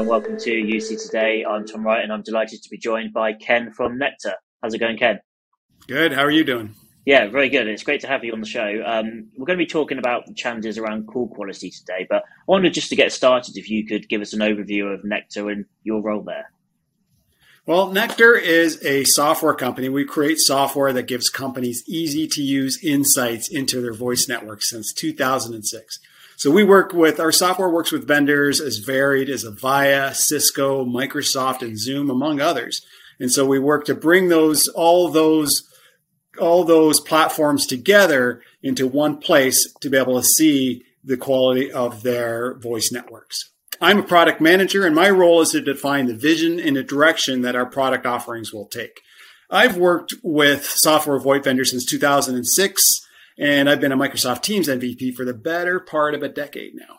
and welcome to UC Today. I'm Tom Wright and I'm delighted to be joined by Ken from Nectar. How's it going, Ken? Good. How are you doing? Yeah, very good. It's great to have you on the show. Um, we're going to be talking about the challenges around call quality today, but I wanted just to get started if you could give us an overview of Nectar and your role there. Well, Nectar is a software company. We create software that gives companies easy to use insights into their voice network since 2006. So we work with our software works with vendors as varied as Avaya, Cisco, Microsoft, and Zoom, among others. And so we work to bring those all those all those platforms together into one place to be able to see the quality of their voice networks. I'm a product manager and my role is to define the vision and the direction that our product offerings will take. I've worked with software VoIP vendors since 2006 and I've been a Microsoft Teams MVP for the better part of a decade now.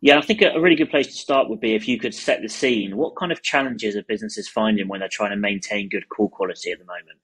Yeah, I think a really good place to start would be if you could set the scene. What kind of challenges are businesses finding when they're trying to maintain good call quality at the moment?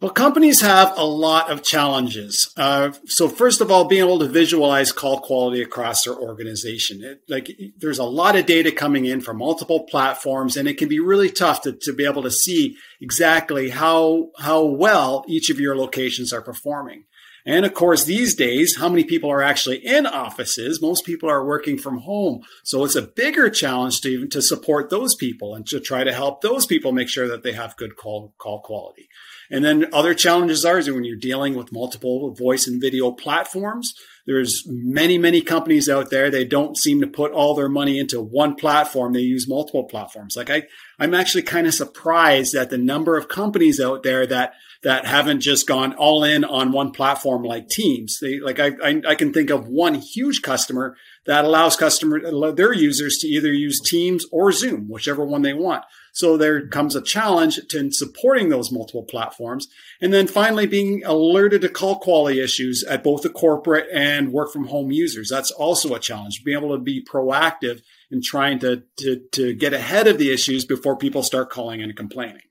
Well, companies have a lot of challenges. Uh, so first of all, being able to visualize call quality across their organization. It, like there's a lot of data coming in from multiple platforms and it can be really tough to, to be able to see exactly how, how well each of your locations are performing. And of course, these days, how many people are actually in offices? Most people are working from home. So it's a bigger challenge to even to support those people and to try to help those people make sure that they have good call, call quality. And then other challenges are when you're dealing with multiple voice and video platforms. There's many, many companies out there. They don't seem to put all their money into one platform. They use multiple platforms. Like I, I'm actually kind of surprised at the number of companies out there that that haven't just gone all in on one platform like Teams. They like I, I, I can think of one huge customer that allows customer their users to either use Teams or Zoom, whichever one they want. So there comes a challenge to supporting those multiple platforms. And then finally being alerted to call quality issues at both the corporate and work from home users. That's also a challenge. Being able to be proactive in trying to, to, to get ahead of the issues before people start calling and complaining.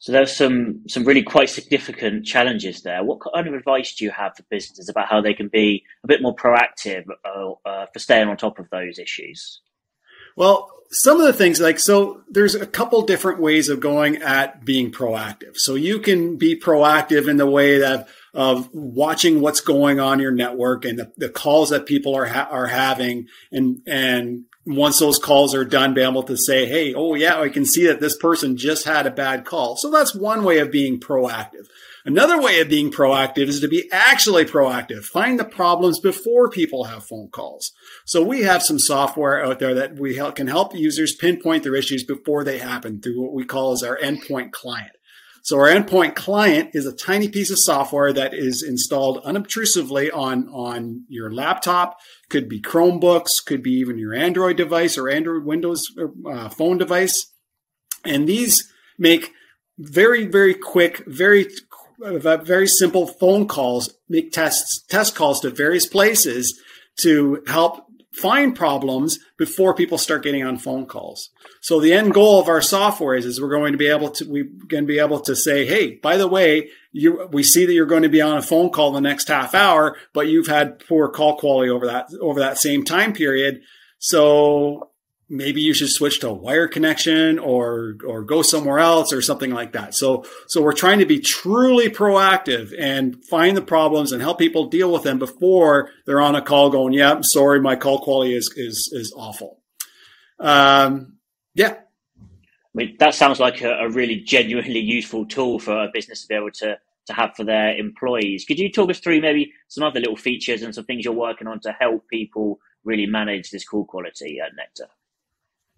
So there's some some really quite significant challenges there. What kind of advice do you have for businesses about how they can be a bit more proactive uh, uh, for staying on top of those issues? Well, some of the things like so there's a couple different ways of going at being proactive. So you can be proactive in the way that of watching what's going on in your network and the, the calls that people are ha- are having. And and once those calls are done be able to say hey oh yeah i can see that this person just had a bad call. So that's one way of being proactive Another way of being proactive is to be actually proactive. Find the problems before people have phone calls. So we have some software out there that we help, can help users pinpoint their issues before they happen through what we call as our endpoint client. So our endpoint client is a tiny piece of software that is installed unobtrusively on, on your laptop, could be Chromebooks, could be even your Android device or Android Windows uh, phone device. And these make very, very quick, very very simple phone calls, make tests, test calls to various places to help find problems before people start getting on phone calls. So the end goal of our software is, is we're going to be able to, we're going to be able to say, Hey, by the way, you, we see that you're going to be on a phone call the next half hour, but you've had poor call quality over that, over that same time period. So maybe you should switch to a wire connection or or go somewhere else or something like that. So so we're trying to be truly proactive and find the problems and help people deal with them before they're on a call going, yeah, I'm sorry, my call quality is is is awful. Um, yeah. I mean, that sounds like a, a really genuinely useful tool for a business to be able to to have for their employees. Could you talk us through maybe some other little features and some things you're working on to help people really manage this call quality at Nectar?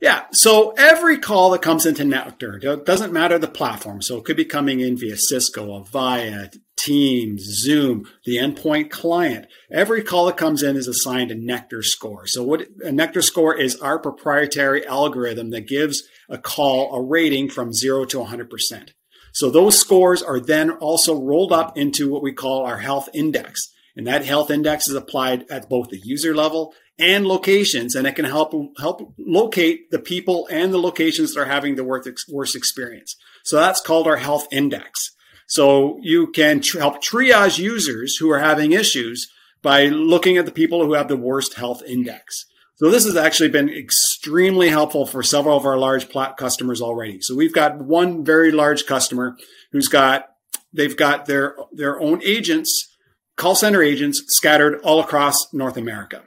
Yeah. So every call that comes into Nectar doesn't matter the platform. So it could be coming in via Cisco, Avaya, Teams, Zoom, the endpoint client. Every call that comes in is assigned a Nectar score. So what a Nectar score is our proprietary algorithm that gives a call a rating from zero to 100%. So those scores are then also rolled up into what we call our health index. And that health index is applied at both the user level and locations, and it can help help locate the people and the locations that are having the worst worst experience. So that's called our health index. So you can tr- help triage users who are having issues by looking at the people who have the worst health index. So this has actually been extremely helpful for several of our large plat customers already. So we've got one very large customer who's got they've got their their own agents, call center agents scattered all across North America.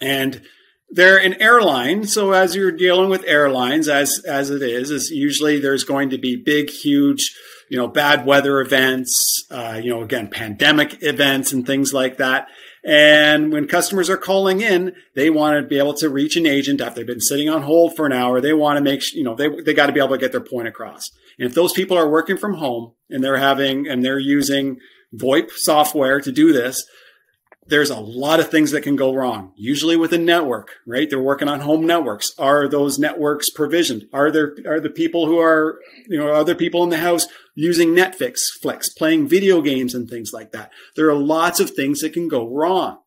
And they're an airline, so as you're dealing with airlines, as as it is, is usually there's going to be big, huge, you know, bad weather events, uh, you know, again, pandemic events and things like that. And when customers are calling in, they want to be able to reach an agent after they've been sitting on hold for an hour. They want to make, you know, they, they got to be able to get their point across. And if those people are working from home and they're having, and they're using VoIP software to do this, there's a lot of things that can go wrong. Usually with a network, right? They're working on home networks. Are those networks provisioned? Are there are the people who are you know other people in the house using Netflix, Flex, playing video games and things like that? There are lots of things that can go wrong.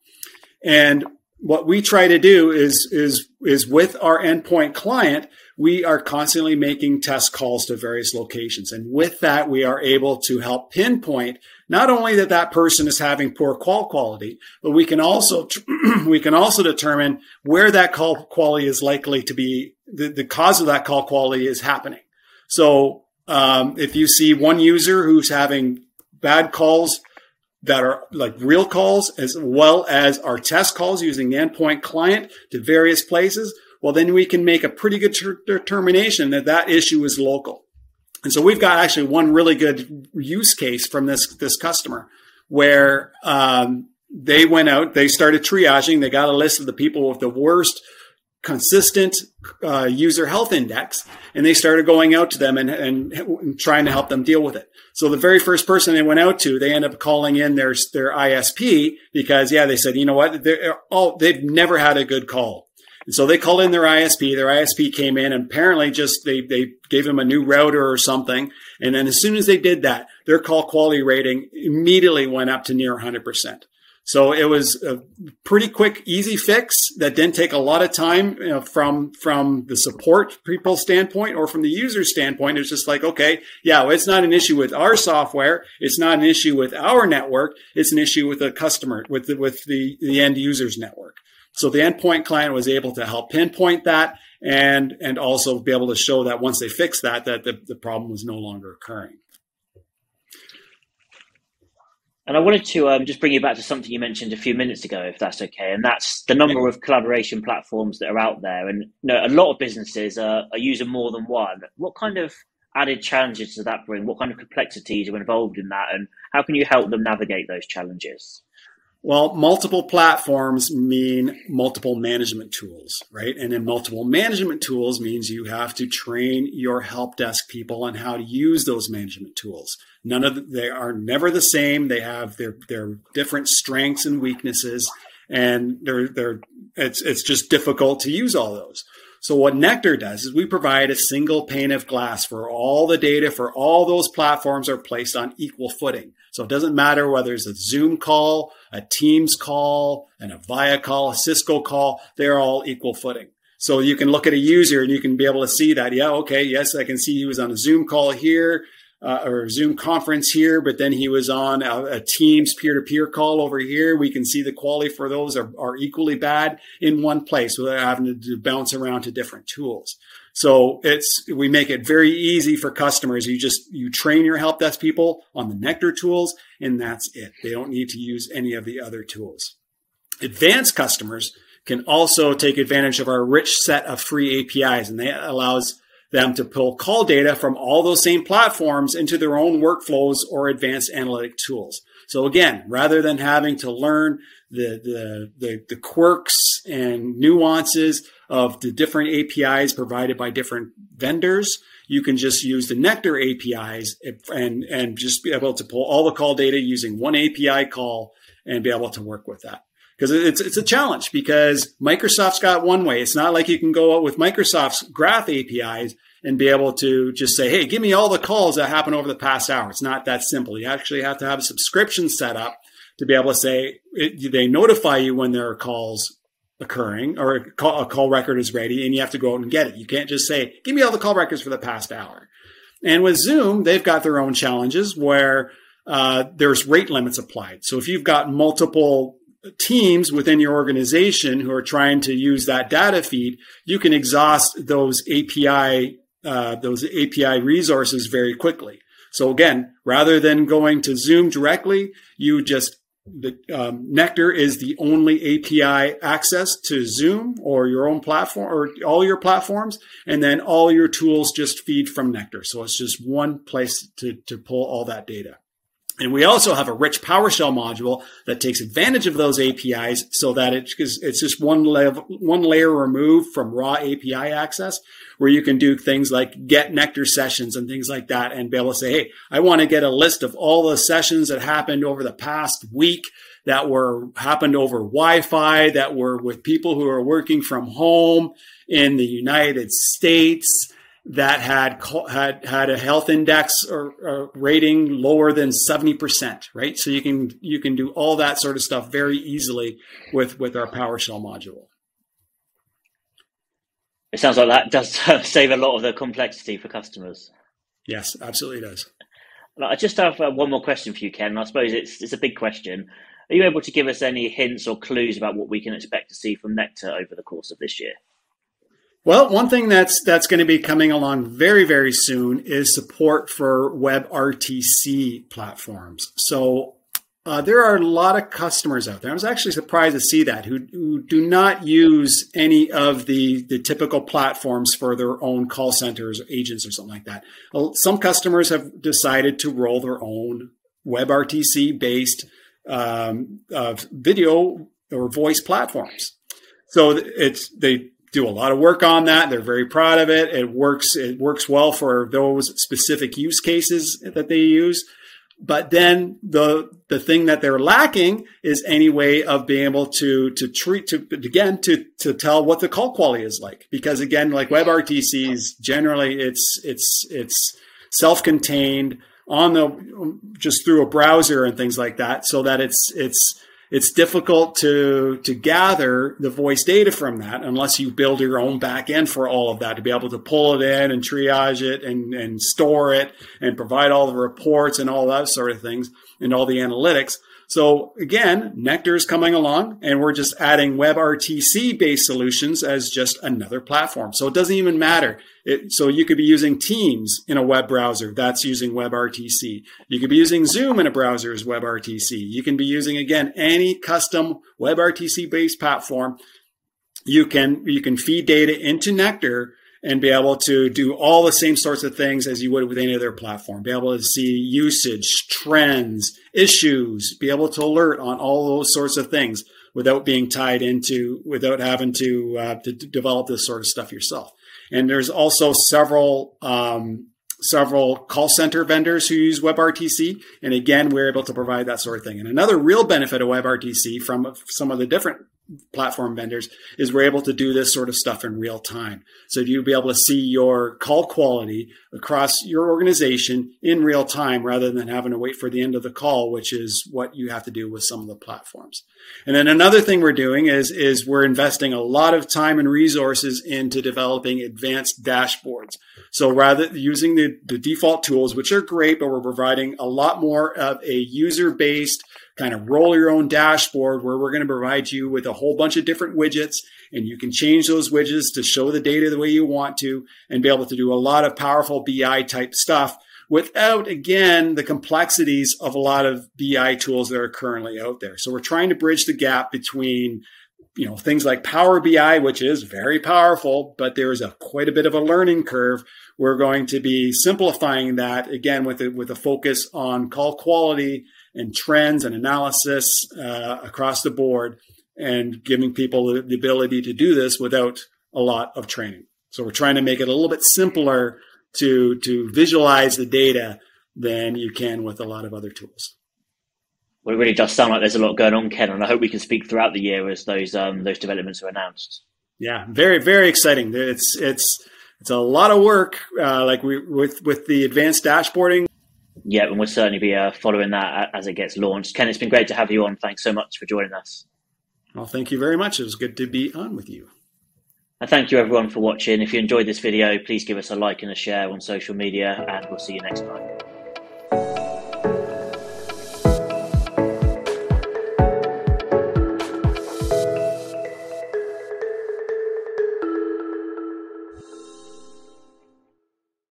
And what we try to do is is is with our endpoint client, we are constantly making test calls to various locations, and with that, we are able to help pinpoint not only that that person is having poor call quality, but we can also we can also determine where that call quality is likely to be the, the cause of that call quality is happening. So um, if you see one user who's having bad calls that are like real calls as well as our test calls using the endpoint client to various places, well, then we can make a pretty good ter- determination that that issue is local. And so we've got actually one really good use case from this, this customer where, um, they went out, they started triaging, they got a list of the people with the worst consistent uh, user health index, and they started going out to them and, and, and, trying to help them deal with it. So the very first person they went out to, they end up calling in their their ISP because yeah, they said, you know what, they're all they've never had a good call. And so they called in their ISP. Their ISP came in and apparently just they, they gave them a new router or something. And then as soon as they did that, their call quality rating immediately went up to near 100%. So it was a pretty quick, easy fix that didn't take a lot of time you know, from from the support people standpoint or from the user standpoint. It's just like, okay, yeah, well, it's not an issue with our software. It's not an issue with our network. It's an issue with the customer, with the, with the, the end user's network. So the endpoint client was able to help pinpoint that and, and also be able to show that once they fixed that, that the, the problem was no longer occurring. And I wanted to um, just bring you back to something you mentioned a few minutes ago, if that's okay. And that's the number of collaboration platforms that are out there. And you know, a lot of businesses are, are using more than one. What kind of added challenges does that bring? What kind of complexities are involved in that? And how can you help them navigate those challenges? Well, multiple platforms mean multiple management tools, right? And then multiple management tools means you have to train your help desk people on how to use those management tools. None of the, they are never the same. They have their their different strengths and weaknesses, and they're they're it's it's just difficult to use all those. So what Nectar does is we provide a single pane of glass for all the data for all those platforms are placed on equal footing. So it doesn't matter whether it's a Zoom call, a Teams call, and Avaya call, a Cisco call, they're all equal footing. So you can look at a user and you can be able to see that, yeah, okay, yes, I can see he was on a Zoom call here uh, or Zoom conference here, but then he was on a, a Teams peer-to-peer call over here. We can see the quality for those are, are equally bad in one place without having to bounce around to different tools. So it's we make it very easy for customers. You just you train your help desk people on the Nectar tools, and that's it. They don't need to use any of the other tools. Advanced customers can also take advantage of our rich set of free APIs, and that allows them to pull call data from all those same platforms into their own workflows or advanced analytic tools. So again, rather than having to learn the, the, the, the, quirks and nuances of the different APIs provided by different vendors, you can just use the Nectar APIs and, and just be able to pull all the call data using one API call and be able to work with that because it's it's a challenge because Microsoft's got one way. It's not like you can go out with Microsoft's graph APIs and be able to just say, "Hey, give me all the calls that happened over the past hour." It's not that simple. You actually have to have a subscription set up to be able to say it, they notify you when there are calls occurring or a call, a call record is ready, and you have to go out and get it. You can't just say, "Give me all the call records for the past hour." And with Zoom, they've got their own challenges where uh, there's rate limits applied. So if you've got multiple teams within your organization who are trying to use that data feed, you can exhaust those API uh, those API resources very quickly. So again, rather than going to Zoom directly, you just the um, Nectar is the only API access to Zoom or your own platform or all your platforms, and then all your tools just feed from Nectar. So it's just one place to, to pull all that data. And we also have a rich PowerShell module that takes advantage of those APIs so that it's, it's just one level, one layer removed from raw API access where you can do things like get Nectar sessions and things like that and be able to say, Hey, I want to get a list of all the sessions that happened over the past week that were happened over Wi-Fi that were with people who are working from home in the United States that had had had a health index or, or rating lower than 70%, right? So you can you can do all that sort of stuff very easily with with our PowerShell module. It sounds like that does save a lot of the complexity for customers. Yes, absolutely does. I just have uh, one more question for you, Ken. I suppose it's it's a big question. Are you able to give us any hints or clues about what we can expect to see from Nectar over the course of this year? Well, one thing that's that's going to be coming along very very soon is support for WebRTC platforms. So uh, there are a lot of customers out there. I was actually surprised to see that who, who do not use any of the the typical platforms for their own call centers or agents or something like that. Some customers have decided to roll their own WebRTC based um, uh, video or voice platforms. So it's they do a lot of work on that. They're very proud of it. It works. It works well for those specific use cases that they use. But then the the thing that they're lacking is any way of being able to to treat to again to to tell what the call quality is like. Because again, like WebRTCs, generally it's it's it's self-contained on the just through a browser and things like that, so that it's it's it's difficult to to gather the voice data from that unless you build your own back end for all of that to be able to pull it in and triage it and, and store it and provide all the reports and all that sort of things and all the analytics. So again, Nectar is coming along and we're just adding WebRTC based solutions as just another platform. So it doesn't even matter. It, so you could be using Teams in a web browser that's using WebRTC. You could be using Zoom in a browser as WebRTC. You can be using again any custom WebRTC based platform. You can you can feed data into Nectar and be able to do all the same sorts of things as you would with any other platform. Be able to see usage, trends, issues, be able to alert on all those sorts of things without being tied into, without having to, uh, to develop this sort of stuff yourself. And there's also several, um, several call center vendors who use WebRTC. And again, we're able to provide that sort of thing. And another real benefit of WebRTC from some of the different platform vendors is we're able to do this sort of stuff in real time. So you'll be able to see your call quality across your organization in real time rather than having to wait for the end of the call, which is what you have to do with some of the platforms. And then another thing we're doing is, is we're investing a lot of time and resources into developing advanced dashboards. So rather using the, the default tools, which are great, but we're providing a lot more of a user based kind of roll your own dashboard where we're going to provide you with a whole bunch of different widgets and you can change those widgets to show the data the way you want to and be able to do a lot of powerful BI type stuff without again the complexities of a lot of BI tools that are currently out there. So we're trying to bridge the gap between you know things like Power BI, which is very powerful, but there is a quite a bit of a learning curve. We're going to be simplifying that again with a, with a focus on call quality and trends and analysis uh, across the board and giving people the, the ability to do this without a lot of training. So we're trying to make it a little bit simpler to to visualize the data than you can with a lot of other tools. Well, it really does sound like there's a lot going on, Ken, and I hope we can speak throughout the year as those um, those developments are announced. Yeah, very very exciting. It's it's it's a lot of work. Uh, like we with with the advanced dashboarding, yeah, and we'll certainly be uh, following that as it gets launched. Ken, it's been great to have you on. Thanks so much for joining us. Well, thank you very much. It was good to be on with you. And thank you everyone for watching. If you enjoyed this video, please give us a like and a share on social media, and we'll see you next time.